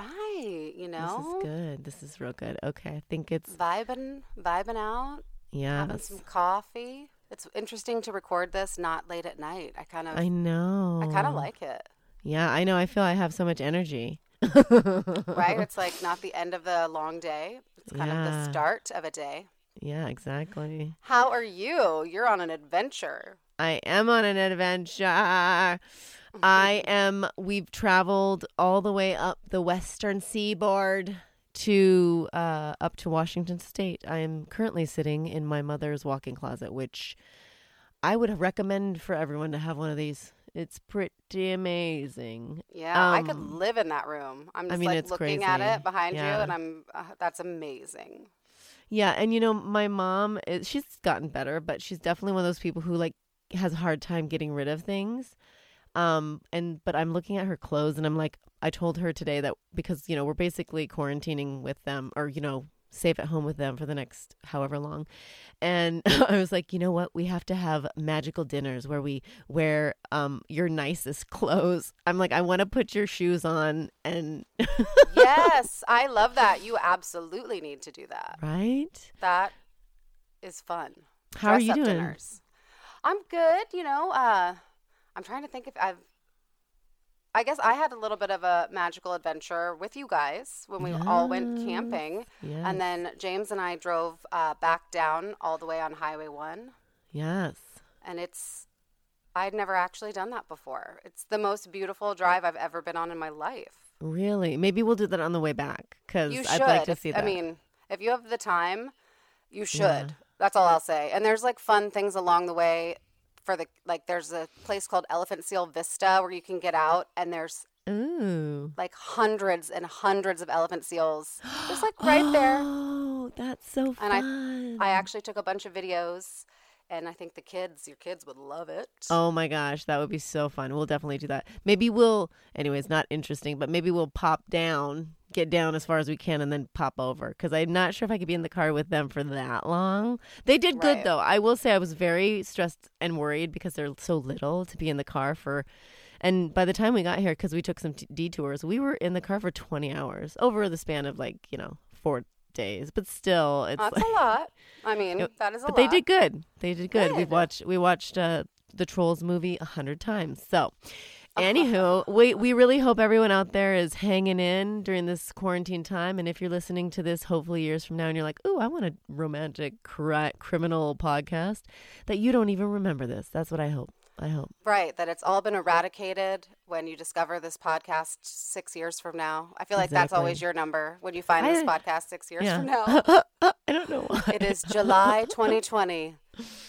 Right. You know, This is good. This is real good. Okay, I think it's vibing, vibing out, yeah. having some coffee. It's interesting to record this not late at night. I kind of, I know. I kind of like it. Yeah, I know. I feel I have so much energy. Right? it's like not the end of the long day. It's kind of the start of a day. Yeah, exactly. How are you? You're on an adventure. I am on an adventure. I am. We've traveled all the way up the western seaboard to uh, up to Washington State. I am currently sitting in my mother's walk-in closet, which I would recommend for everyone to have one of these. It's pretty amazing. Yeah, I could Um, live in that room. I'm just mean, like looking at it behind you, and I'm. Uh, that's amazing. Yeah, and you know, my mom, is, she's gotten better, but she's definitely one of those people who like has a hard time getting rid of things. Um, and but I'm looking at her clothes, and I'm like, I told her today that because you know we're basically quarantining with them, or you know, safe at home with them for the next however long, and I was like, you know what, we have to have magical dinners where we wear um your nicest clothes. I'm like, I want to put your shoes on, and yes, I love that. You absolutely need to do that. right. That is fun. How are you doing? Dinners. I'm good. You know, uh, I'm trying to think if I've. I guess I had a little bit of a magical adventure with you guys when we all went camping, Yes. and then James and I drove uh, back down all the way on Highway One, Yes. and it's. I'd never actually done that before. It's the most beautiful drive I've ever been on in my life. Really? Maybe we'll do that on the way back because I'd like to see that. I mean, if you have the time, you should. Yeah. That's all I'll say. And there's like fun things along the way for the like there's a place called Elephant Seal Vista where you can get out and there's ooh, like hundreds and hundreds of elephant seals just like right there. Oh, that's so fun. And I- I actually took a bunch of videos and I think the kids, your kids would love it. Oh my gosh, that would be so fun. We'll definitely do that. Maybe we'll, anyways, not interesting, but maybe we'll pop down, get down as far as we can, and then pop over. Because I'm not sure if I could be in the car with them for that long. They did good Right. though. I will say I was very stressed and worried because they're so little to be in the car for. And by the time we got here, because we took some t- detours, we were in the car for 20 hours over the span of like you know four days. But still, it's That's like, a lot. I mean, Yep. that is a but lot. they did good. They did good. We Good. watched we watched uh, the Trolls movie a hundred times. So, anywho, we we really hope everyone out there is hanging in during this quarantine time. And if you're listening to this, hopefully years from now, and you're like, "Oh, I want a romantic cri- criminal podcast," that you don't even remember this. That's what I hope. I hope. Right, that it's all been eradicated when you discover this podcast six years from now. I feel like that's always your number when you find this podcast six years Yeah. from now. I don't know why. it is July 2020,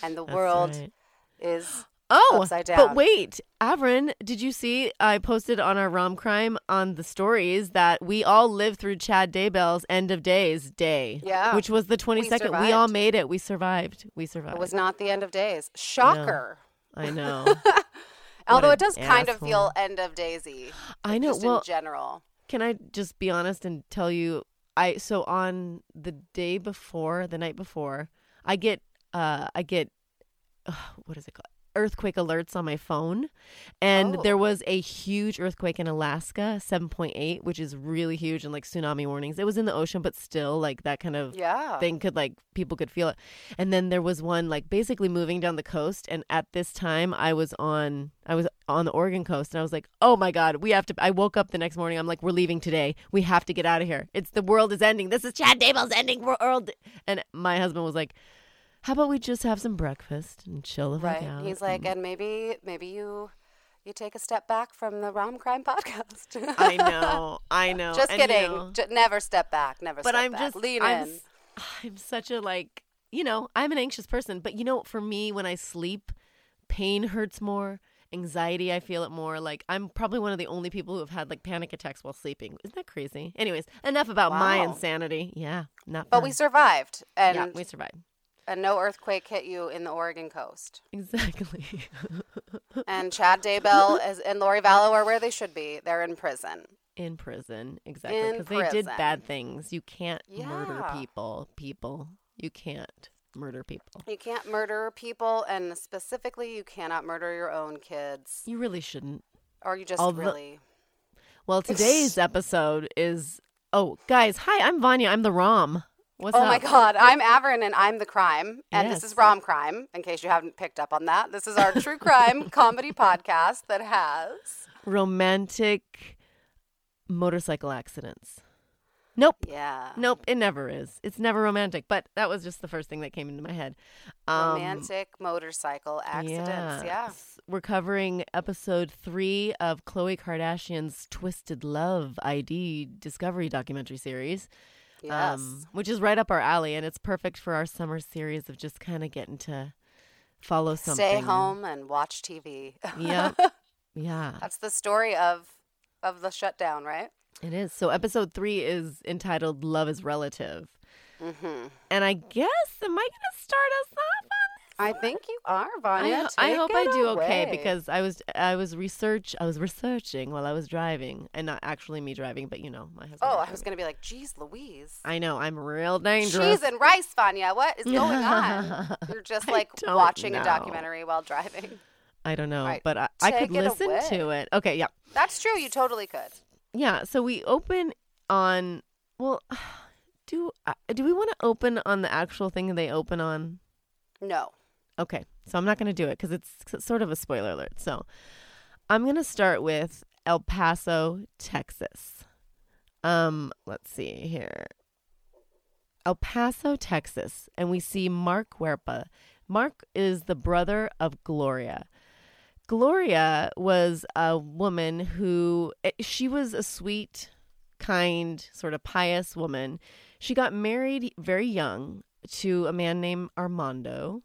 and the That's world right. is. Oh, upside but wait, Averin, did you see? I posted on our rom crime on the stories that we all lived through Chad Daybell's end of days day. Yeah. which was the twenty second. We, all made it. We survived. We survived. It was not the end of days. Shocker. I know. Although it does kind of feel end of daisy. I know. Just Well, in general. can I just be honest and tell you? I so on the day before, the night before, I get uh I get uh, what is it called? Earthquake alerts on my phone and Oh. there was a huge earthquake in Alaska 7.8 which is really huge and like tsunami warnings. It was in the ocean but still like that kind of Yeah. thing could like people could feel it. And then there was one like basically moving down the coast and at this time i was on i was on the oregon coast and i was like oh my god we have to i woke up the next morning i'm like we're leaving today. We have to get out of here. It's the world is ending. This is chad Daybell's ending world. And my husband was like how about we just have some breakfast and chill the fuck right. out He's like, and maybe maybe you you take a step back from the Rom Crime podcast. i know i know Just And, you kidding. know, J- never step back. Never but step I'm back. just lean I'm, in. I'm such a like you know I'm an anxious person, but you know for me when I sleep, pain hurts more. Anxiety, I feel it more. Like I'm probably one of the only people who have had like panic attacks while sleeping. Isn't that crazy? Anyways, enough about my insanity. Yeah, not. But fun. we survived, and yeah we survived. And no earthquake hit you in the Oregon coast. Exactly. And Chad Daybell is, and Lori Vallow are where they should be. They're in prison. in prison, exactly, because they did bad things. You can't murder people. People, you can't murder people. You can't murder people, and specifically, you cannot murder your own kids, You really shouldn't. or you just Although- really. Well, today's episode is. Oh, guys, hi, I'm Vanya. I'm the Rom. What's oh up? my God, I'm Averin, and I'm the crime, and this is Rom Crime. In case you haven't picked up on that, this is our true crime comedy podcast that has. Romantic motorcycle accidents. Nope. Yeah. Nope, it never is. It's never romantic, but that was just the first thing that came into my head. Um, Romantic motorcycle accidents. Yeah. yes. We're covering episode three of Khloe Kardashian's Twisted Love ID Discovery documentary series. Yes. um, which is right up our alley, and it's perfect for our summer series of just kind of getting to follow something. Stay home and watch TV. Yeah, yeah, That's the story of of the shutdown, right? it is. So episode three is entitled "Love Is Relative," Mm-hmm. and I guess am I going to start us off on I think you are. Vanya. I, I hope I do okay because I was I was research I was researching while I was driving, and not actually me driving, but you know my husband. Oh, was I was gonna be like, "Geez, Louise." I know I'm real dangerous. Cheese and rice, Vanya. What is going on? You're just like watching a documentary while driving. I don't know, Right. but I, I could listen away. to it. Okay, yeah. That's true. You totally could. Yeah, so we open on well, do uh, do we want to open on the actual thing they open on? No. Okay, so I'm not going to do it because it's sort of a spoiler alert. So I'm going to start with El Paso, Texas. Um, let's see here. El Paso, Texas, and we see Mark Huerpa. Mark is the brother of Gloria. Gloria was a woman who eh, she was a sweet, kind, sort of pious woman. She got married very young to a man named Armando,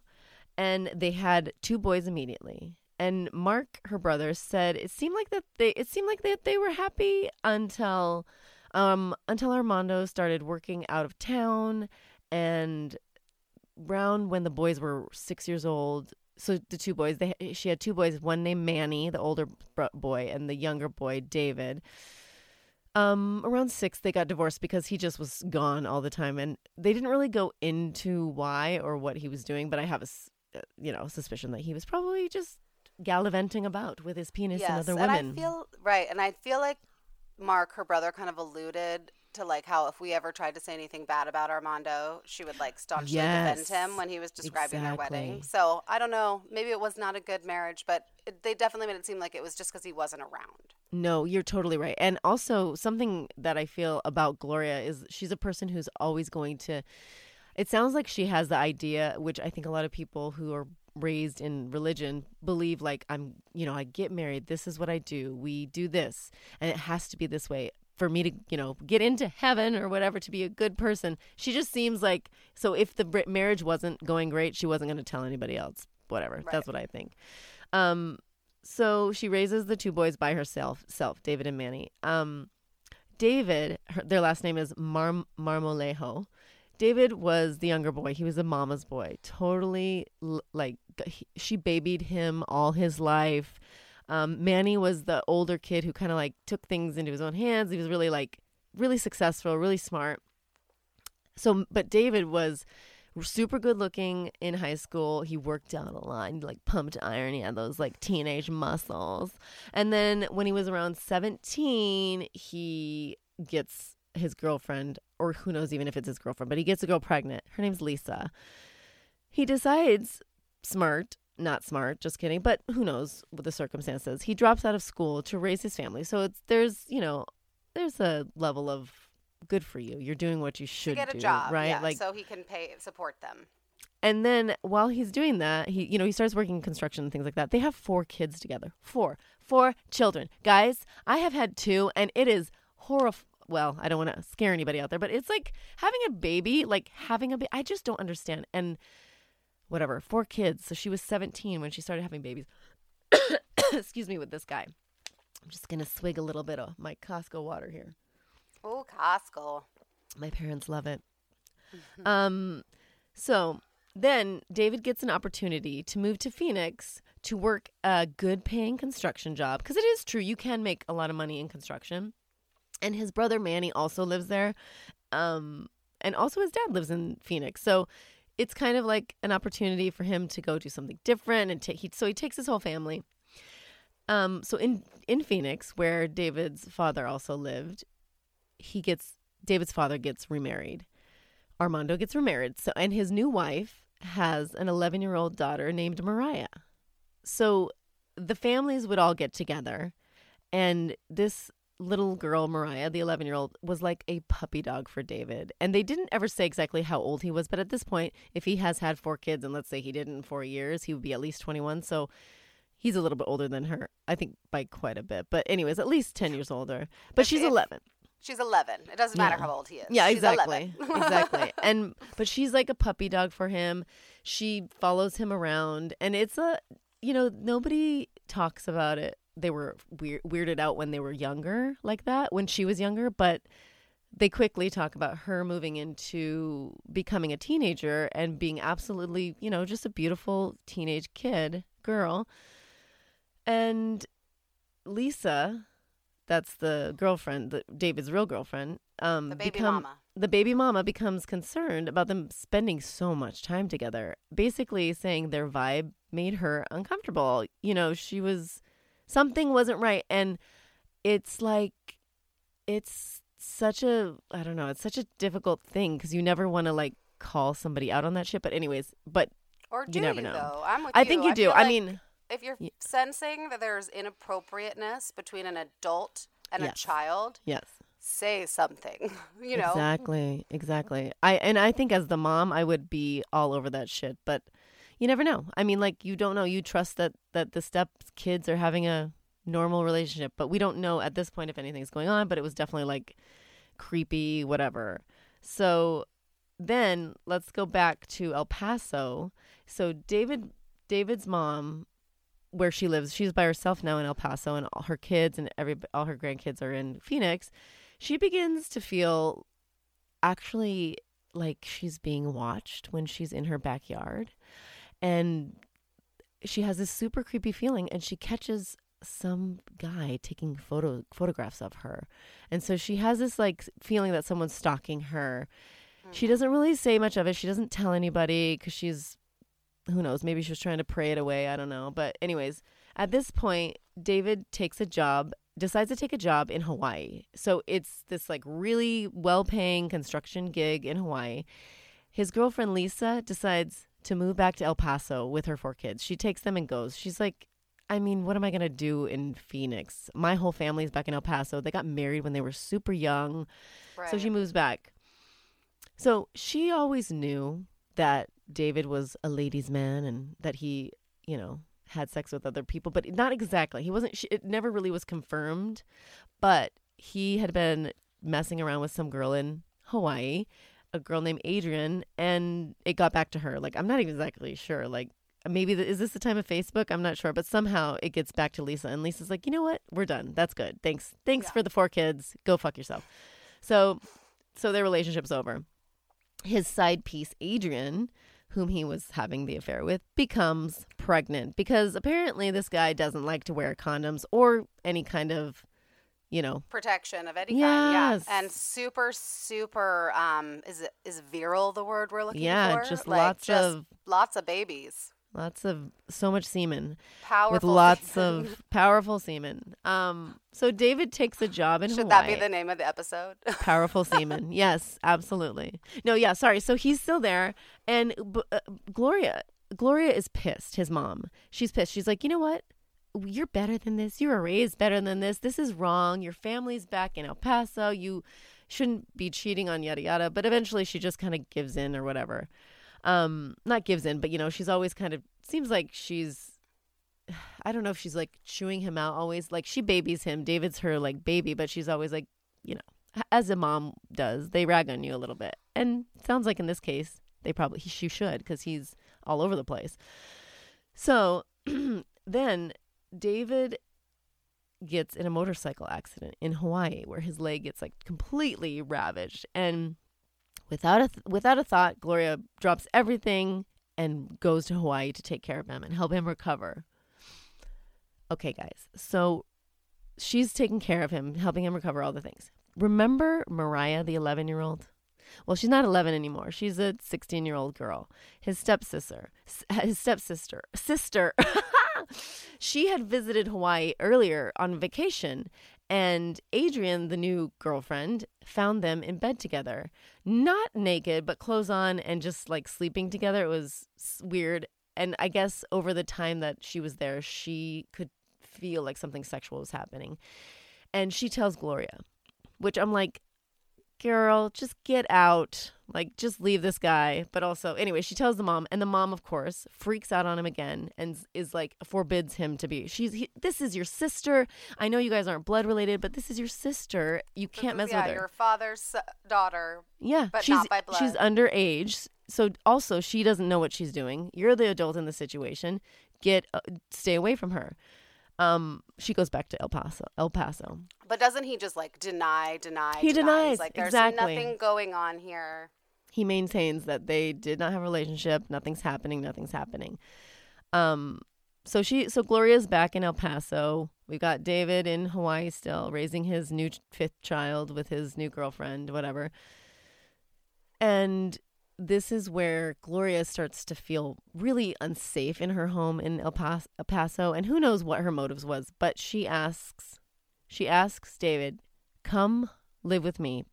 and they had two boys immediately. And Mark, her brother, said it seemed like that they it seemed like that they were happy until um until Armando started working out of town and round when the boys were 6 years old. So the two boys they she had two boys one named Manny the older boy and the younger boy David. Um around 6 they got divorced because he just was gone all the time. And they didn't really go into why or what he was doing but I have a Uh, you know suspicion that he was probably just gallivanting about with his penis yes, and other women And I feel right, and I feel like Mark, her brother, kind of alluded to like how if we ever tried to say anything bad about Armando, she would like staunchly Yes, defend him when he was describing their wedding. So I don't know. Maybe it was not a good marriage, but it, they definitely made it seem like it was just because he wasn't around. No, you're totally right. And also, something that I feel about Gloria is she's a person who's always going to. It sounds like she has the idea, which I think a lot of people who are raised in religion believe like I'm, you know, I get married, this is what I do. We do this, and it has to be this way for me to, you know, get into heaven or whatever to be a good person. She just seems like so if the marriage wasn't going great, she wasn't going to tell anybody else. Whatever. That's what I think. Um so she raises the two boys by herself, self, David and Manny. Um, David, her, their last name is Mar- Marmolejo. David was the younger boy. He was a mama's boy. Totally like he, she babied him all his life. Um, Manny was the older kid who kind of like took things into his own hands. He was really like really successful, really smart. So, but David was super good looking in high school. He worked out a lot, and, like pumped iron. He had those like teenage muscles. And then when he was around 17, he gets his girlfriend, or who knows even if it's his girlfriend, but he gets a girl pregnant. Her name's Lisa. He decides, smart, not smart, just kidding, but who knows what the circumstances. He drops out of school to raise his family. So it's there's, you know, there's a level of good for you. You're doing what you To should get a do, job, right? yeah, like so he can pay support them. and then while he's doing that, he you know, he starts working in construction and things like that. They have four kids together. Four. Four children. Guys, I have had two and it is horrif well, I don't want to scare anybody out there, but it's like having a baby, like having a baby. I just don't understand. And whatever, four kids. So she was 17 when she started having babies. Excuse me with this guy. I'm just going to swig a little bit of my Costco water here. Oh, Costco. My parents love it. um, so then David gets an opportunity to move to Phoenix to work a good paying construction job because it is true you can make a lot of money in construction. And his brother Manny also lives there. Um, and also his dad lives in Phoenix. So it's kind of like an opportunity for him to go do something different and take he so he takes his whole family. Um, so in in Phoenix, where David's father also lived, he gets David's father gets remarried. Armando gets remarried. So and his new wife has an 11-year-old daughter named Mariah. So the families would all get together and this little girl Mariah, the 11-year-old, was like a puppy dog for David. And they didn't ever say exactly how old he was, but at this point, if he has had four kids and let's say he did in 4 years, he would be at least 21. So he's a little bit older than her. I think by quite a bit. But anyways, at least 10 years older. But If- she's if- 11. She's 11. It doesn't matter Yeah. how old he is. Yeah, She's exactly. 11. exactly. And but she's like a puppy dog for him. She follows him around and it's a you know, nobody talks about it. They were weir- weirded out when they were younger like that, when she was younger, but they quickly talk about her moving into becoming a teenager and being absolutely, you know, just a beautiful teenage kid, girl. And Lisa, that's the girlfriend, the, David's real girlfriend, um, The baby become, mama. the baby mama becomes concerned about them spending so much time together, basically saying their vibe made her uncomfortable. You know, she was something wasn't right and it's like it's such a I don't know, it's such a difficult thing cuz you never want to like call somebody out on that shit, but anyways, but Or you do never you, know. though? I'm with I you. think you do. I like mean, if you're Ye- sensing that there's inappropriateness between an adult and Yes. a child, yes. say something. you know, Exactly, exactly. I and I think as the mom, I would be all over that shit, but you never know. I mean, like you don't know. You trust that that the step kids are having a normal relationship, but we don't know at this point if anything's going on. But it was definitely like creepy, whatever. So then let's go back to El Paso. So David, David's mom, where she lives, she's by herself now in El Paso, and all her kids and every all her grandkids are in Phoenix. She begins to feel actually like she's being watched when she's in her backyard, and she has this super creepy feeling, and she catches some guy taking photo photographs of her, and so she has this like feeling that someone's stalking her. She mm-hmm. doesn't really say much of it. She doesn't tell anybody because she's, who knows, maybe she was trying to pray it away. I don't know. But, anyways, at this point, David takes a job, decides to take a job in Hawaii. So it's this like really well paying construction gig in Hawaii. His girlfriend, Lisa, decides to move back to El Paso with her four kids. She takes them and goes. She's like, I mean, what am I going to do in Phoenix? My whole family's back in El Paso. They got married when they were super young. right. So she moves back. So she always knew that David was a ladies' man and that he, you know, had sex with other people, but not exactly. He wasn't. She, it never really was confirmed, but he had been messing around with some girl in Hawaii, a girl named Adrian, and it got back to her. Like I'm not exactly sure. Like maybe the, is this the time of Facebook? I'm not sure, but somehow it gets back to Lisa, and Lisa's like, you know what? We're done. That's good. Thanks. Thanks Yeah. for the four kids. Go fuck yourself. So, so their relationship's over. His side piece, Adrian, whom he was having the affair with, becomes pregnant because apparently this guy doesn't like to wear condoms or any kind of you know, protection of any kind. Yeah, Yes. and super, super. Um, is it is virile the word we're looking Yeah, for? Yeah just Like, lots just of- lots of babies. lots of so much semen Powerful. with lots semen. of powerful semen. Um, so David takes a job in Should Hawaii. that be the name of the episode? powerful semen. Yes, absolutely. No, yeah, sorry. So he's still there, and uh, Gloria, Gloria is pissed. His mom, she's pissed. She's like, you know what? You're better than this. You were raised better than this. This is wrong. Your family's back in El Paso. You shouldn't be cheating on yada yada. But eventually, she just kind of gives in or whatever. Um, not gives in, but you know, she's always kind of seems like she's I don't know if she's like chewing him out always. Like she babies him. David's her like baby, but she's always like, you know, as a mom does, they rag on you a little bit. And sounds like in this case, they probably he, she should because he's all over the place. So then David gets in a motorcycle accident in Hawaii where his leg gets like completely ravaged and without a th- without a thought Gloria drops everything and goes to Hawaii to take care of him and help him recover. Okay guys. So she's taking care of him, helping him recover all the things. Remember Mariah the 11-year-old? Well, she's not 11 anymore. She's a 16-year-old girl. His stepsister, his stepsister, sister. she had visited Hawaii earlier on vacation, and Adrian, the new girlfriend, found them in bed together. Not naked, but clothes on and just like sleeping together. It was weird. And I guess over the time that she was there, she could feel like something sexual was happening. And she tells Gloria, which I'm like, girl, just get out. Like, just leave this guy. But also, anyway, she tells the mom, and the mom, of course, freaks out on him again and is like, forbids him to be. She's, he, this is your sister. I know you guys aren't blood related, but this is your sister. You can't is, mess yeah, with her. your father's daughter. Yeah, but she's not by she's underage, so also she doesn't know what she's doing. You're the adult in the situation. Get uh, stay away from her. Um, she goes back to El Paso. El Paso. But doesn't he just like deny, deny? He deny? denies, like there's exactly. nothing going on here. He maintains that they did not have a relationship. Nothing's happening. Nothing's happening. Um, so she, so Gloria's back in El Paso. We've got David in Hawaii still, raising his new fifth child with his new girlfriend, whatever. And this is where Gloria starts to feel really unsafe in her home in El Pas- El Paso, and who knows what her motives was, but she asks, she asks David, "Come live with me.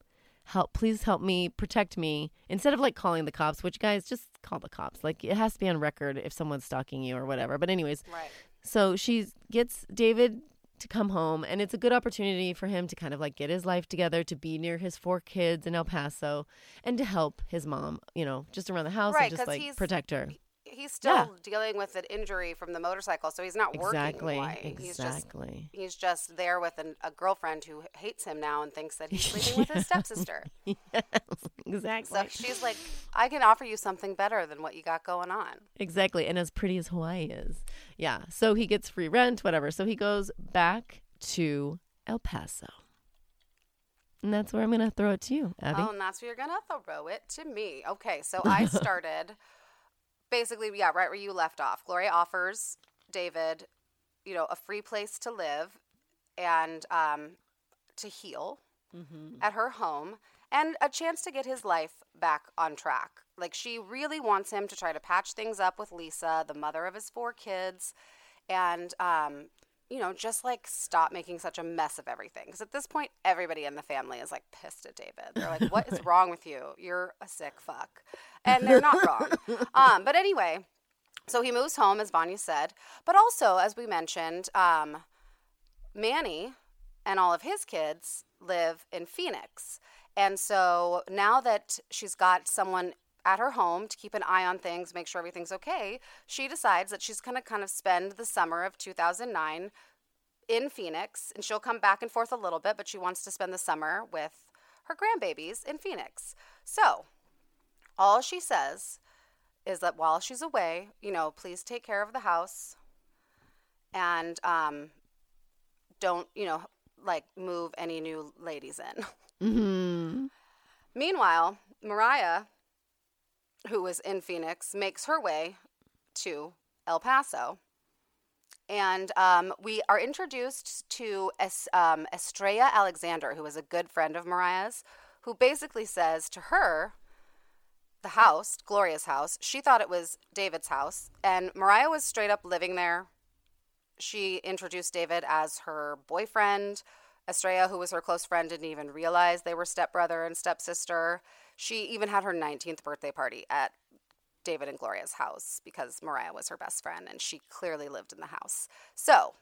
Help, please help me, protect me." Instead of like calling the cops, which guys just call the cops. Like it has to be on record if someone's stalking you or whatever. But anyways, Right. so she gets David to come home, and it's a good opportunity for him to kind of like get his life together, to be near his four kids in El Paso, and to help his mom, you know, just around the house Right, and just like protect her. He's still Yeah. dealing with an injury from the motorcycle, so he's not working. Exactly. Hawaii. He's just Exactly. he's just there with an, a girlfriend who hates him now and thinks that he's sleeping with his stepsister. yes, exactly. So she's like, I can offer you something better than what you got going on. Exactly. And as pretty as Hawaii is. Yeah. So he gets free rent, whatever. So he goes back to El Paso. And that's where I'm going to throw it to you, Abby. Oh, and that's where you're gonna throw it to me. Okay, so I started basically, yeah, right where you left off. Gloria offers David, you know, a free place to live and um, to heal at her home and a chance to get his life back on track. Like she really wants him to try to patch things up with Lisa, the mother of his four kids, and um, you know, just like stop making such a mess of everything. Because at this point, everybody in the family is like pissed at David. They're like, "What is wrong with you? You're a sick fuck," and they're not wrong. Um, but anyway, so he moves home, as Vanya said. But also, as we mentioned, um, Manny and all of his kids live in Phoenix. And so now that she's got someone at her home to keep an eye on things, make sure everything's okay, she decides that she's going to kind of spend the summer of 2009 in Phoenix. And she'll come back and forth a little bit, but she wants to spend the summer with her grandbabies in Phoenix. So all she says is that while she's away, you know, please take care of the house and um, don't, you know, like move any new ladies in. hmm Meanwhile, Mariah, who was in Phoenix, makes her way to El Paso. And um, we are introduced to es- um, Estrella Alexander, who is a good friend of Mariah's, who basically says to her, the house, Gloria's house, she thought it was David's house, and Mariah was straight up living there. She introduced David as her boyfriend. Estrella, who was her close friend, didn't even realize they were stepbrother and stepsister. She even had her 19th birthday party at David and Gloria's house because Mariah was her best friend and she clearly lived in the house. So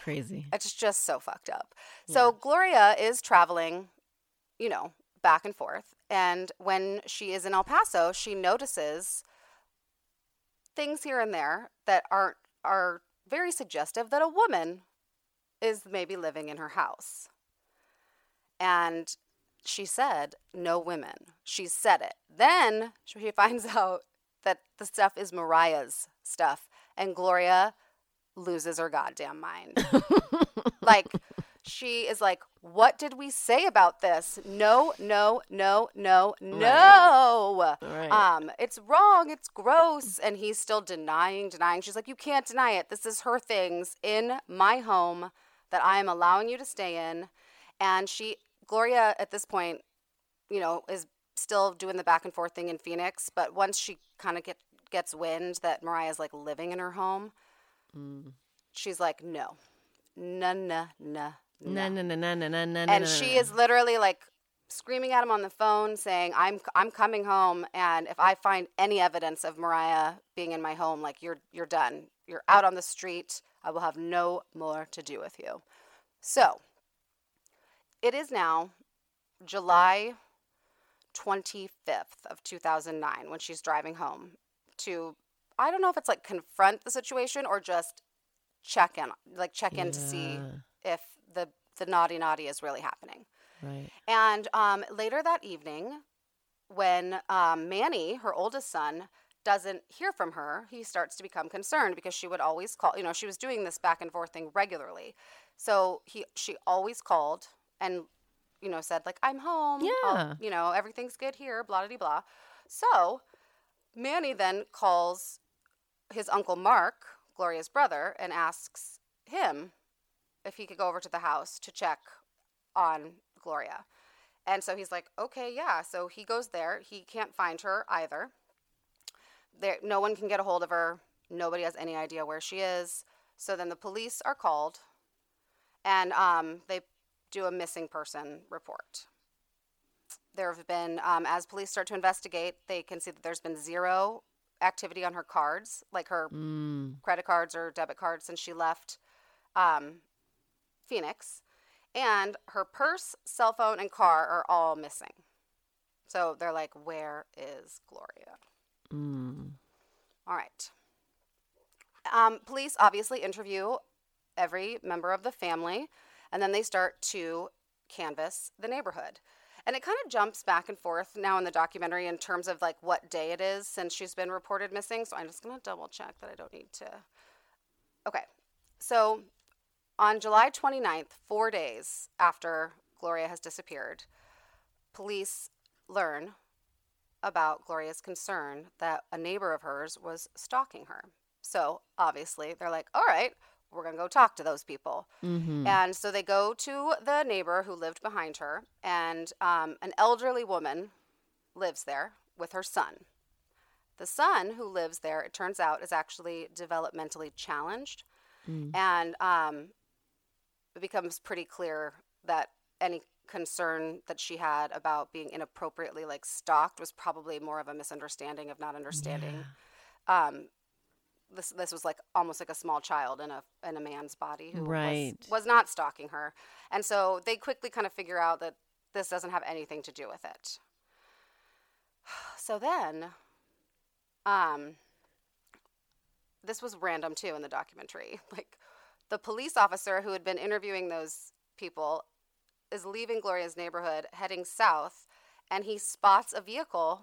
Crazy. it's just so fucked up. So Gloria is traveling, you know, back and forth. And when she is in El Paso, she notices things here and there that aren't are very suggestive that a woman is maybe living in her house. And she said, no women. She said it. Then she finds out that the stuff is Mariah's stuff. And Gloria loses her goddamn mind. like, she is like, what did we say about this? No, no, no, no, no. Right. Um, it's wrong. It's gross. And he's still denying, denying. She's like, you can't deny it. This is her things in my home that I am allowing you to stay in. And she, Gloria, at this point, you know, is still doing the back and forth thing in Phoenix. But once she kind of get, gets wind that Mariah's like living in her home, she's like, no, no, no, no, No, no, no, no, no, no, no. and she is literally like screaming at him on the phone saying i'm i'm coming home and if i find any evidence of mariah being in my home like you're you're done. You're out on the street. I will have no more to do with you. So it is now july 25th of 2009 when she's driving home to i don't know if it's like confront the situation or just check in like check in to see if the the naughty naughty is really happening Right. and um, later that evening, when um, Manny, her oldest son, doesn't hear from her, he starts to become concerned because she would always call. You know, she was doing this back and forth thing regularly, so he she always called and you know said like I'm home. I'll- Yeah. you know everything's good here. Blah blah blah. So Manny then calls his uncle Mark, Gloria's brother, and asks him if he could go over to the house to check on Gloria. And so he's like, okay, yeah. So he goes there. He can't find her either. There, no one can get a hold of her. Nobody has any idea where she is. So then the police are called, and um, they do a missing person report. There have been, um, as police start to investigate, they can see that there's been zero activity on her cards, like her Mm. credit cards or debit cards since she left um, Phoenix. And her purse, cell phone, and car are all missing. So they're like, where is Gloria? Mm. All right. Um, police obviously interview every member of the family, and then they start to canvass the neighborhood. And it kind of jumps back and forth now in the documentary in terms of like what day it is since she's been reported missing. So I'm just going to double check that I don't need to. Okay. So on July 29th, four days after Gloria has disappeared, police learn about Gloria's concern that a neighbor of hers was stalking her. So obviously, they're like, all right, we're going to go talk to those people. Mm-hmm. And so they go to the neighbor who lived behind her, and um, an elderly woman lives there with her son. The son who lives there, it turns out, is actually developmentally challenged. And um, it becomes pretty clear that any concern that she had about being inappropriately like stalked was probably more of a misunderstanding of not understanding um, this this was like almost like a small child in a in a man's body who Right. was, was not stalking her. And so they quickly kind of figure out that this doesn't have anything to do with it. So then um this was random too in the documentary. Like the police officer who had been interviewing those people is leaving Gloria's neighborhood heading south and he spots a vehicle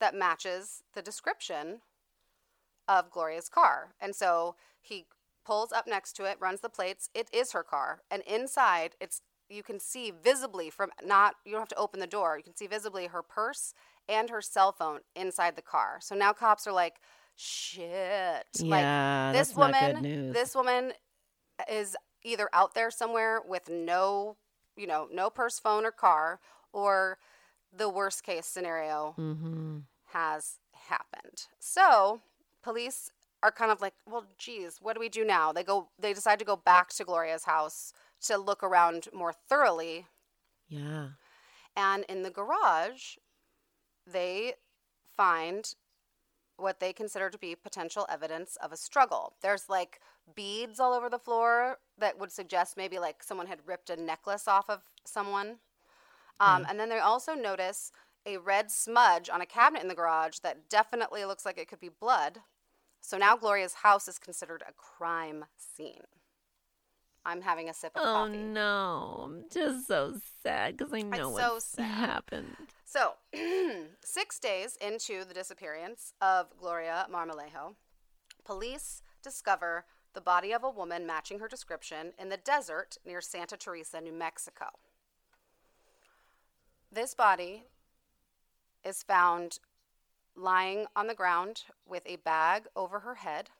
that matches the description of Gloria's car. And so he pulls up next to it, runs the plates. It is her car. And inside, it's you can see visibly from not you don't have to open the door. You can see visibly her purse and her cell phone inside the car. So now cops are like, shit. Yeah, like this woman, this woman is either out there somewhere with no, you know, no purse, phone, or car, or the worst case scenario Mm-hmm. has happened. So police are kind of like, well, geez, what do we do now? They go, they decide to go back to Gloria's house to look around more thoroughly. Yeah. And in the garage, they find what they consider to be potential evidence of a struggle. There's like beads all over the floor that would suggest maybe like someone had ripped a necklace off of someone. Um, And then they also notice a red smudge on a cabinet in the garage that definitely looks like it could be blood. So now Gloria's house is considered a crime scene. I'm having a sip of Oh coffee. no, I'm just so sad because I know so what's sad. happened. So, six days into the disappearance of Gloria Marmolejo, police discover the body of a woman matching her description in the desert near Santa Teresa, New Mexico. This body is found lying on the ground with a bag over her head.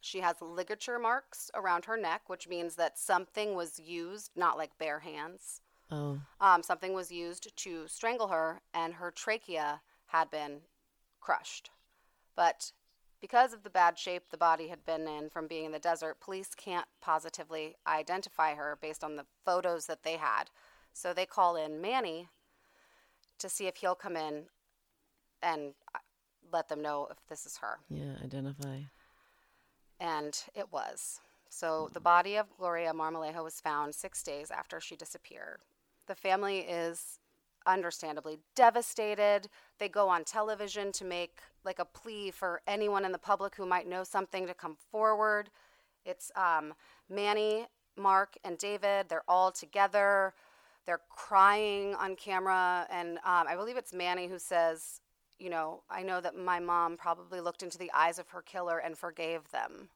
She has ligature marks around her neck, which means that something was used, not like bare hands. Oh, Um, something was used to strangle her, and her trachea had been crushed. But because of the bad shape the body had been in from being in the desert, police can't positively identify her based on the photos that they had. So they call in Manny to see if he'll come in and let them know if this is her yeah, identify. and it was. So the body of Gloria Marmolejo was found six days after she disappeared. The family is understandably devastated. They go on television to make like a plea for anyone in the public who might know something to come forward. It's um, Manny, Mark, and David. They're all together. They're crying on camera, and um, I believe it's Manny who says, "You know, I know that my mom probably looked into the eyes of her killer and forgave them."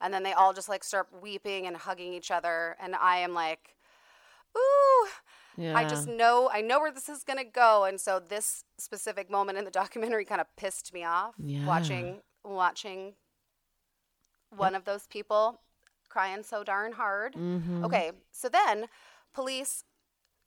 And then they all just like start weeping and hugging each other, and I am like, "Ooh." Yeah. I just know I know where this is gonna go, and so this specific moment in the documentary kind of pissed me off. Yeah. Watching watching one of those people crying so darn hard. Mhm. Okay, so then police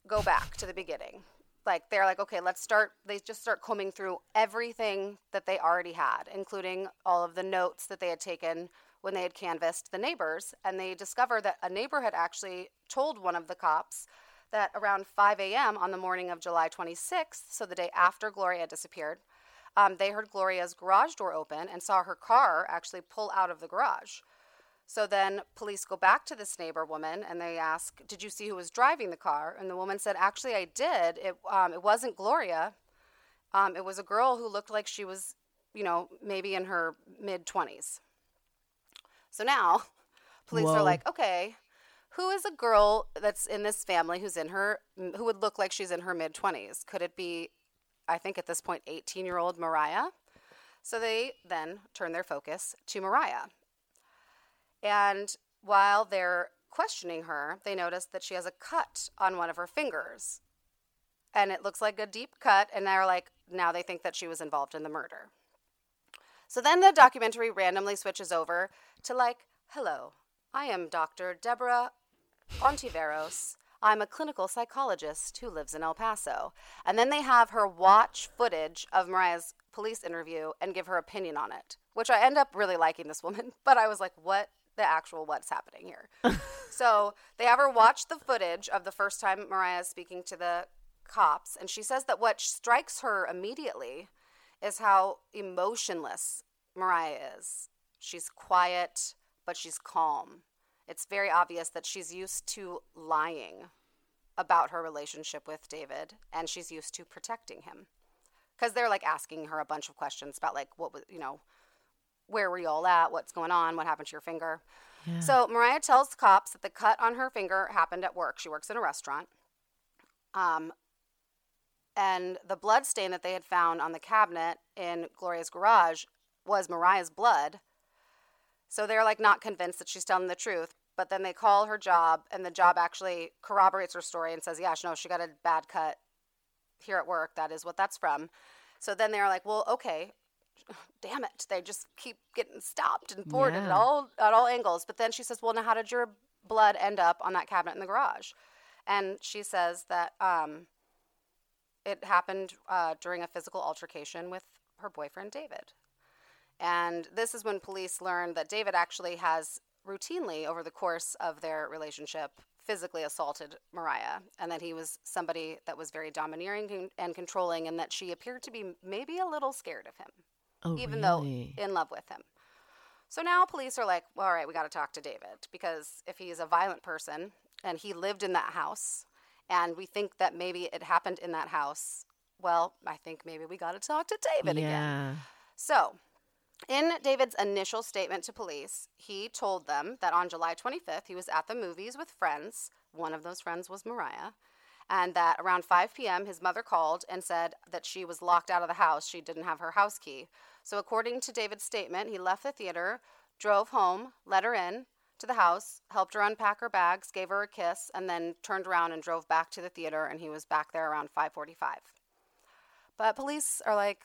go back to the beginning. Like they're like, okay, let's start. They just start combing through everything that they already had, including all of the notes that they had taken when they had canvassed the neighbors, and they discover that a neighbor had actually told one of the cops that around 5 a.m. on the morning of July 26th, so the day after Gloria disappeared, um, they heard Gloria's garage door open and saw her car actually pull out of the garage. So then police go back to this neighbor woman and they ask, "Did you see who was driving the car?" And the woman said, "Actually, I did. It um, it wasn't Gloria. Um, it was a girl who looked like she was, you know, maybe in her mid twenties." So now, police Whoa. are like, "Okay, who is a girl that's in this family who's in her who would look like she's in her mid twenties? Could it be, I think at this point, eighteen year old Mariah?" So they then turn their focus to Mariah. And while they're questioning her, they notice that she has a cut on one of her fingers. And it looks like a deep cut, and they're like, now they think that she was involved in the murder. So then the documentary randomly switches over to like, hello, I am Dr. Deborah Ontiveros. I'm a clinical psychologist who lives in El Paso. And then they have her watch footage of Mariah's police interview and give her opinion on it, which I end up really liking this woman. But I was like, what the actual what's happening here? so they have her watch the footage of the first time Mariah is speaking to the cops. And she says that what strikes her immediately is how emotionless Mariah is. She's quiet, but she's calm. It's very obvious that she's used to lying about her relationship with David and she's used to protecting him. Because they're like asking her a bunch of questions about, like, what was, you know, where were you all at? What's going on? What happened to your finger? So Mariah tells the cops that the cut on her finger happened at work. She works in a restaurant. Um, and the blood stain that they had found on the cabinet in Gloria's garage was Mariah's blood. So they're like not convinced that she's telling the truth. But then they call her job, and the job actually corroborates her story and says, "Yeah, no, she got a bad cut here at work. That is what that's from." So then they're like, "Well, okay, damn it, they just keep getting stopped and thwarted at all at all angles. But then she says, well, now how did your blood end up on that cabinet in the garage? And she says that um, it happened uh, during a physical altercation with her boyfriend David. And this is when police learned that David actually has routinely, over the course of their relationship, physically assaulted Mariah, and that he was somebody that was very domineering and controlling, and that she appeared to be maybe a little scared of him, Oh, even really? though in love with him. So now police are like, well, all right, we got to talk to David because if he's a violent person and he lived in that house, and we think that maybe it happened in that house, well, I think maybe we got to talk to David again. So, in David's initial statement to police, he told them that on July 25th, he was at the movies with friends. One of those friends was Mariah. And that around 5 p.m., his mother called and said that she was locked out of the house. She didn't have her house key. So, according to David's statement, he left the theater, drove home, let her in to the house, helped her unpack her bags, gave her a kiss, and then turned around and drove back to the theater. And he was back there around 5:45. But police are like,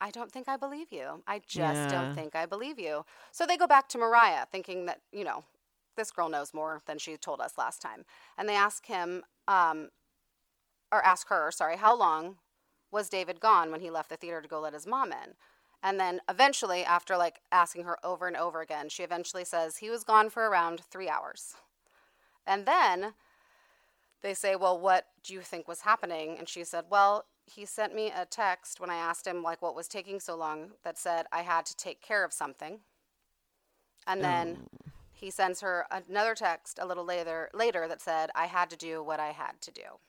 I don't think I believe you. I just Yeah. don't think I believe you. So they go back to Mariah, thinking that, you know, this girl knows more than she told us last time. And they ask him, um, or ask her, sorry, how long was David gone when he left the theater to go let his mom in? And then eventually, after like asking her over and over again, she eventually says he was gone for around three hours. And then they say, Well, what do you think was happening? And she said, Well, he sent me a text when I asked him like what was taking so long that said I had to take care of something. And then he sends her another text a little later later that said I had to do what I had to do.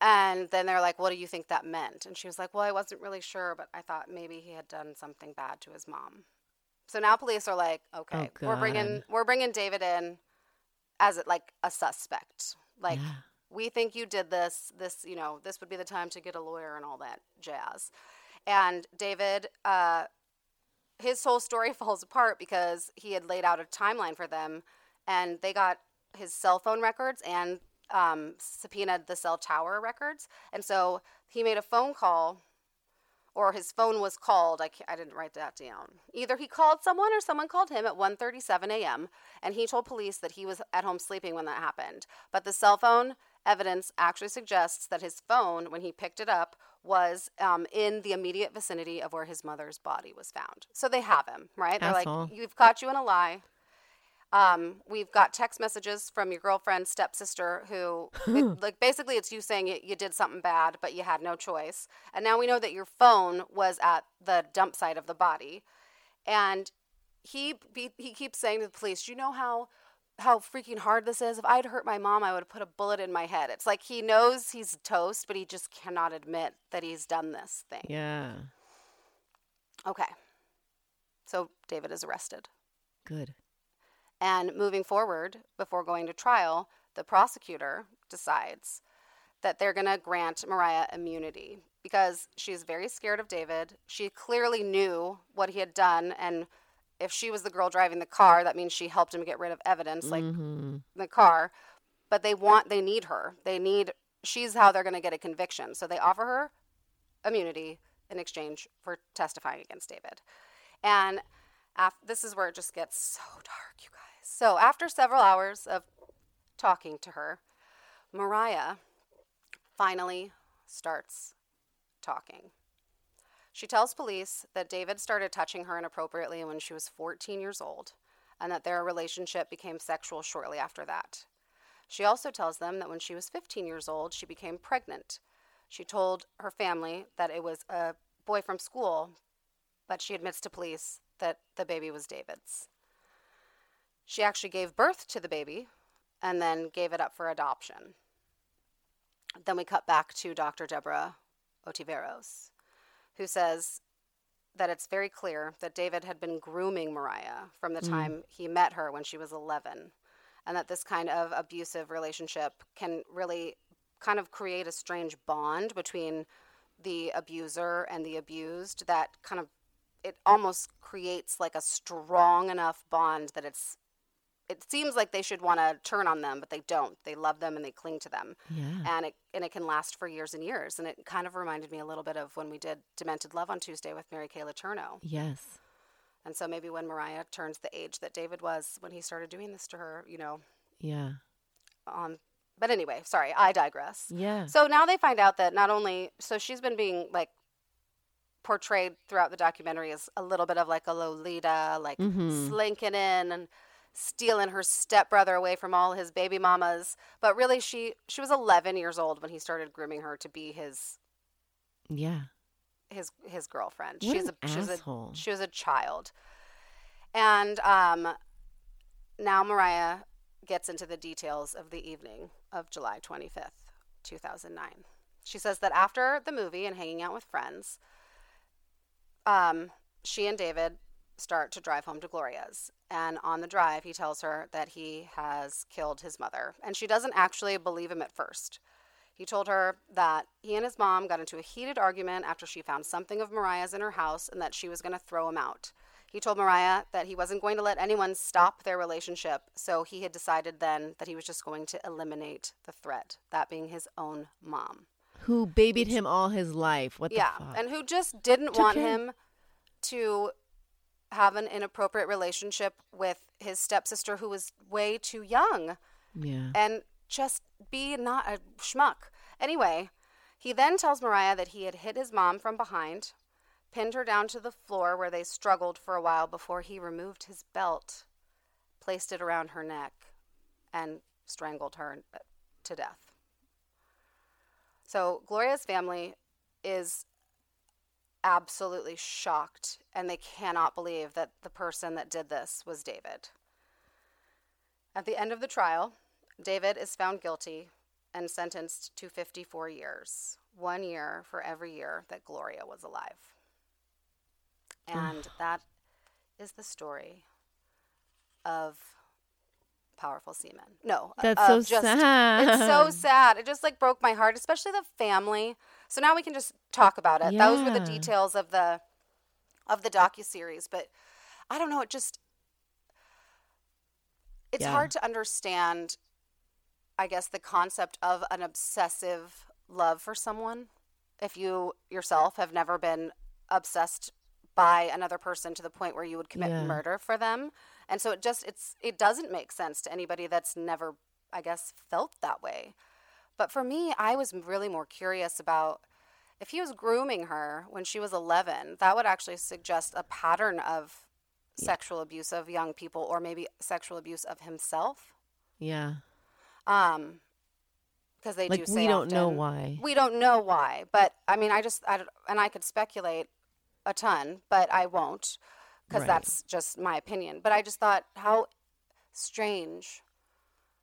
And then they're like, "What do you think that meant?" And she was like, "Well, I wasn't really sure, but I thought maybe he had done something bad to his mom." So now police are like, "Okay, we're bringing we're bringing David in as it like a suspect. Like Yeah. we think you did this. This, you know, this would be the time to get a lawyer and all that jazz." And David, uh, his whole story falls apart because he had laid out a timeline for them, and they got his cell phone records and um, subpoenaed the cell tower records. And so he made a phone call, or his phone was called. I, I didn't write that down. Either he called someone or someone called him at 1:37 a.m. and he told police that he was at home sleeping when that happened. But the cell phone evidence actually suggests that his phone, when he picked it up, was um, in the immediate vicinity of where his mother's body was found. So they have him, right? They're Asshole. like, "You've caught you in a lie." Um, we've got text messages from your girlfriend's stepsister who, it- like, basically, it's you saying you, you did something bad, but you had no choice. And now we know that your phone was at the dump site of the body. And he be, he keeps saying to the police, you know how how freaking hard this is? If I'd hurt my mom, I would have put a bullet in my head." It's like he knows he's toast, but he just cannot admit that he's done this thing. Yeah. Okay. So David is arrested. Good. And moving forward, before going to trial, the prosecutor decides that they're going to grant Mariah immunity because she's very scared of David. She clearly knew what he had done. And if she was the girl driving the car, that means she helped him get rid of evidence, like Mhm. the car. But they want, they need her. They need, she's how they're going to get a conviction. So they offer her immunity in exchange for testifying against David. And af- this is where it just gets so dark, you guys. So after several hours of talking to her, Mariah finally starts talking. She tells police that David started touching her inappropriately when she was 14 years old and that their relationship became sexual shortly after that. She also tells them that when she was 15 years old, she became pregnant. She told her family that it was a boy from school, but she admits to police that the baby was David's. She actually gave birth to the baby and then gave it up for adoption. Then we cut back to Dr. Deborah Otiveros, who says that it's very clear that David had been grooming Mariah from the mm. time he met her when she was 11, and that this kind of abusive relationship can really kind of create a strange bond between the abuser and the abused that kind of it almost creates like a strong enough bond that it's it seems like they should want to turn on them, but they don't. They love them and they cling to them. Yeah. And it and it can last for years and years. And it kind of reminded me a little bit of when we did Demented Love on Tuesday with Mary Kay Letourneau. Yes. And so maybe when Mariah turns the age that David was when he started doing this to her, you know, Yeah. um but anyway, sorry, I digress. Yeah. So now they find out that not only so she's been being like portrayed throughout the documentary as a little bit of like a Lolita, like Mhm. slinking in and stealing her stepbrother away from all his baby mamas. But really she she was 11 years old when he started grooming her to be his Yeah. his his girlfriend. What she's an a she's asshole. a she was a child. And um now Mariah gets into the details of the evening of July 25th, 2009. She says that after the movie and hanging out with friends, um, she and David start to drive home to Gloria's. And on the drive, he tells her that he has killed his mother. And she doesn't actually believe him at first. He told her that he and his mom got into a heated argument after she found something of Mariah's in her house and that she was going to throw him out. He told Mariah that he wasn't going to let anyone stop their relationship, so he had decided then that he was just going to eliminate the threat, that being his own mom. Who babied him all his life? What the yeah, and who just didn't want him to have an inappropriate relationship with his stepsister who was way too young yeah. and just be not a schmuck. Anyway, he then tells Mariah that he had hit his mom from behind, pinned her down to the floor where they struggled for a while before he removed his belt, placed it around her neck, and strangled her to death. So Gloria's family is absolutely shocked and they cannot believe that the person that did this was David. At the end of the trial, David is found guilty and sentenced to 54 years, one year for every year that Gloria was alive. And that is the story of powerful semen. No, uh, That's of so just, It's so sad. sad. It just like broke my heart, especially the family. So now we can just talk about it. Those were the details of the of the docu series, but I don't know. It just it's Yeah. hard to understand. I guess the concept of an obsessive love for someone, if you yourself have never been obsessed by another person to the point where you would commit Yeah. murder for them, and so it just it's it doesn't make sense to anybody that's never, I guess, felt that way. But for me, I was really more curious about if he was grooming her when she was 11, that would actually suggest a pattern of sexual abuse of young people or maybe sexual abuse of himself. yeah. Um, because they Like do say we don't know why. We don't know why, but I mean, I just I and I could speculate a ton, but I won't because Right. that's just my opinion. But I just thought how strange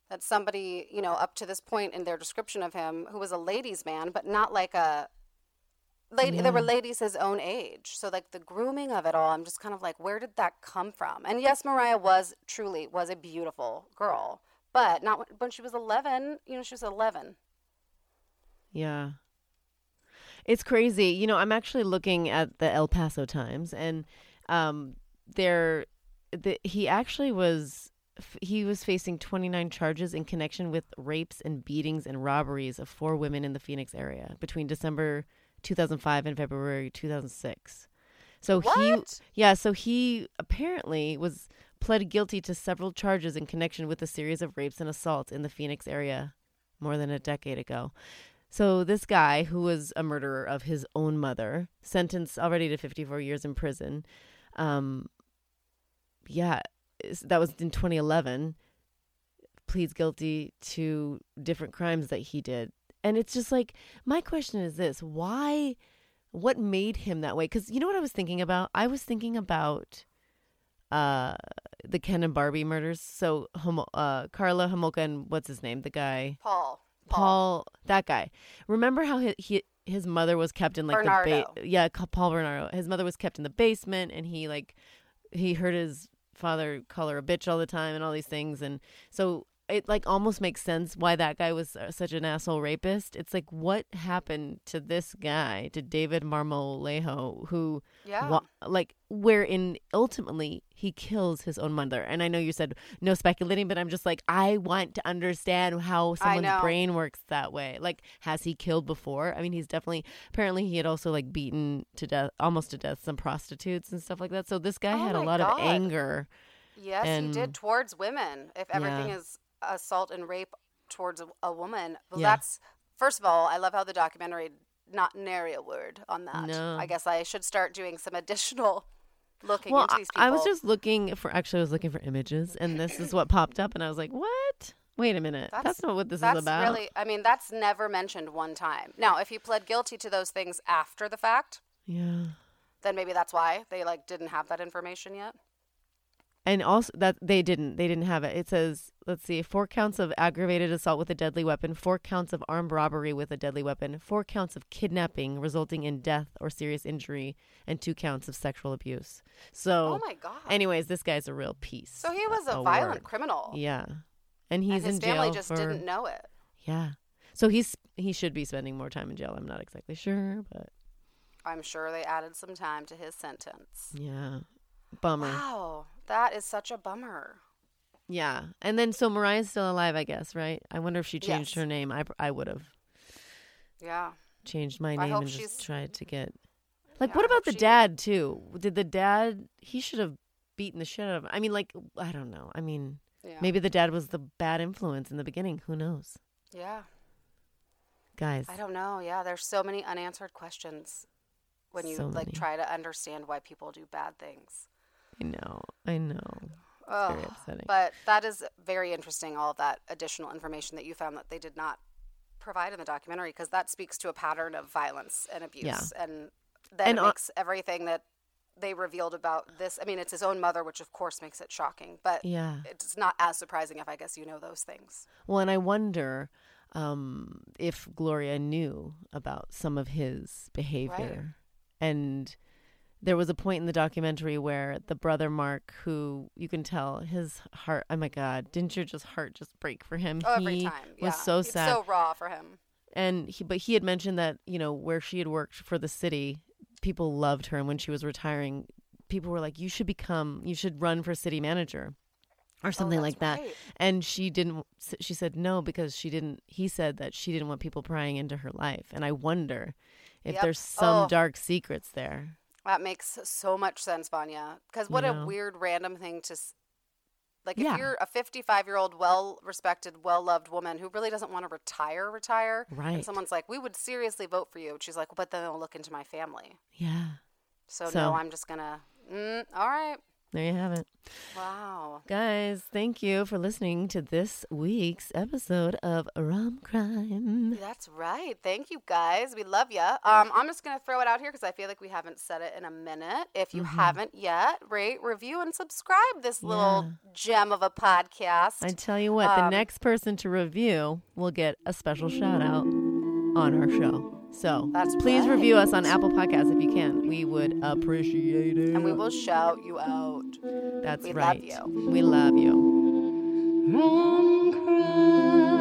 that somebody, you know, up to this point in their description of him, who was a ladies' man, but not like a lady. There were ladies his own age, so like the grooming of it all. I'm just kind of like, where did that come from? And yes, Mariah was truly was a beautiful girl, but not when she was 11. You know, she was 11. Yeah. It's crazy. You know, I'm actually looking at the El Paso Times and um there the, he actually was he was facing 29 charges in connection with rapes and beatings and robberies of four women in the Phoenix area between December 2005 and February 2006. So he yeah, so he apparently was pled guilty to several charges in connection with a series of rapes and assaults in the Phoenix area more than a decade ago. So this guy who was a murderer of his own mother, sentenced already to 54 years in prison. Um yeah, that was in 2011. Pleads guilty to different crimes that he did. And it's just like my question is this, why what made him that way? Cuz you know what I was thinking about? I was thinking about uh the Ken and Barbie murders. So uh Karla Homolka and what's his name? The guy Paul. Paul, that guy. Remember how he, he his mother was kept in like the ba- yeah, Paul Bernardo. His mother was kept in the basement, and he like he heard his father call her a bitch all the time and all these things. And so it like almost makes sense why that guy was uh, such an asshole rapist. It's like what happened to this guy, to David Marmolejo, who Yeah. wa- like wherein ultimately he kills his own mother. And I know you said no speculating, but I'm just like I want to understand how someone's brain works that way. Like has he killed before? I mean, he's definitely apparently he had also like beaten to death almost to death some prostitutes and stuff like that. So this guy Oh had a lot of anger. Yes, he And- did towards women. If everything Yeah. is assault and rape towards a, a woman, well, Yeah. that's first of all, I love how the documentary not nary a word on that. No. I guess I should start doing some additional looking well, into I- these people. I was just looking for actually I was looking for images and this is what popped up and I was like, "What? Wait a minute. That's, not what this that's is about." Really, I mean, that's never mentioned one time. Now, if he pled guilty to those things after the fact, yeah. then maybe that's why they like didn't have that information yet. And also that they didn't they didn't have it. It says, let's see, four counts of aggravated assault with a deadly weapon, four counts of armed robbery with a deadly weapon, four counts of kidnapping resulting in death or serious injury, and two counts of sexual abuse. So Oh my god. anyways, this guy's a real piece. so he was a, a violent word. criminal. Yeah. And he's and his in family jail just for didn't know it. Yeah. So he's he should be spending more time in jail. I'm not exactly sure, but I'm sure they added some time to his sentence. yeah. Bummer. Wow, that is such a bummer. Yeah. And then so Mariah's still alive, I guess, right? I wonder if she changed Yes. her name. I I would have Yeah. changed my name and just tried to get Like Yeah, what about the she- dad too? Did the dad he should have beaten the shit out of him. I mean like I don't know. I mean Yeah. maybe the dad was the bad influence in the beginning. Who knows? Yeah. Guys. I don't know. Yeah, there's so many unanswered questions when you So like try to understand why people do bad things. I know. I know. Oh, very upsetting. But that is very interesting. All of that additional information that you found that they did not provide in the documentary because that speaks to a pattern of violence and abuse, Yeah. and then And makes everything that they revealed about this. I mean, it's his own mother, which of course makes it shocking, but Yeah. it's not as surprising if I guess you know those things. Well, and I wonder um, if Gloria knew about some of his behavior. And there was a point in the documentary where the brother Mark, who you can tell his heart, oh my God, didn't your just heart just break for him? Oh, every he time, yeah, was so it's sad. so raw for him. and he, but he had mentioned that you know where she had worked for the city, people loved her, and when she was retiring, people were like, "You should become, you should run for city manager." Or oh, something Oh, like that. right. And she didn't, she said no because she didn't, he said that she didn't want people prying into her life. And I wonder if Yep. there's some Oh. dark secrets there. That makes so much sense, Vanya. Because what You a weird random thing to. Like, Yeah. if you're a 55 year old, well respected, well loved woman who really doesn't want to retire, retire. Right. And someone's like, we would seriously vote for you. She's like, but then they'll look into my family. Yeah. So, So- no, I'm just going to. Mm, all right. There you have it. Wow. Guys, thank you for listening to this week's episode of Rum Crime. That's right. Thank you guys. We love you. Um, I'm just going to throw it out here because I feel like we haven't said it in a minute. If you Mm-hmm. haven't yet, rate, review, and subscribe this little gem of a podcast. I tell you what, the Um, next person to review will get a special shout out on our show. So That's please review us on. Apple Podcasts if you can. We would appreciate it. and we will shout you out. That's right. we love you. We love you. Rum crime.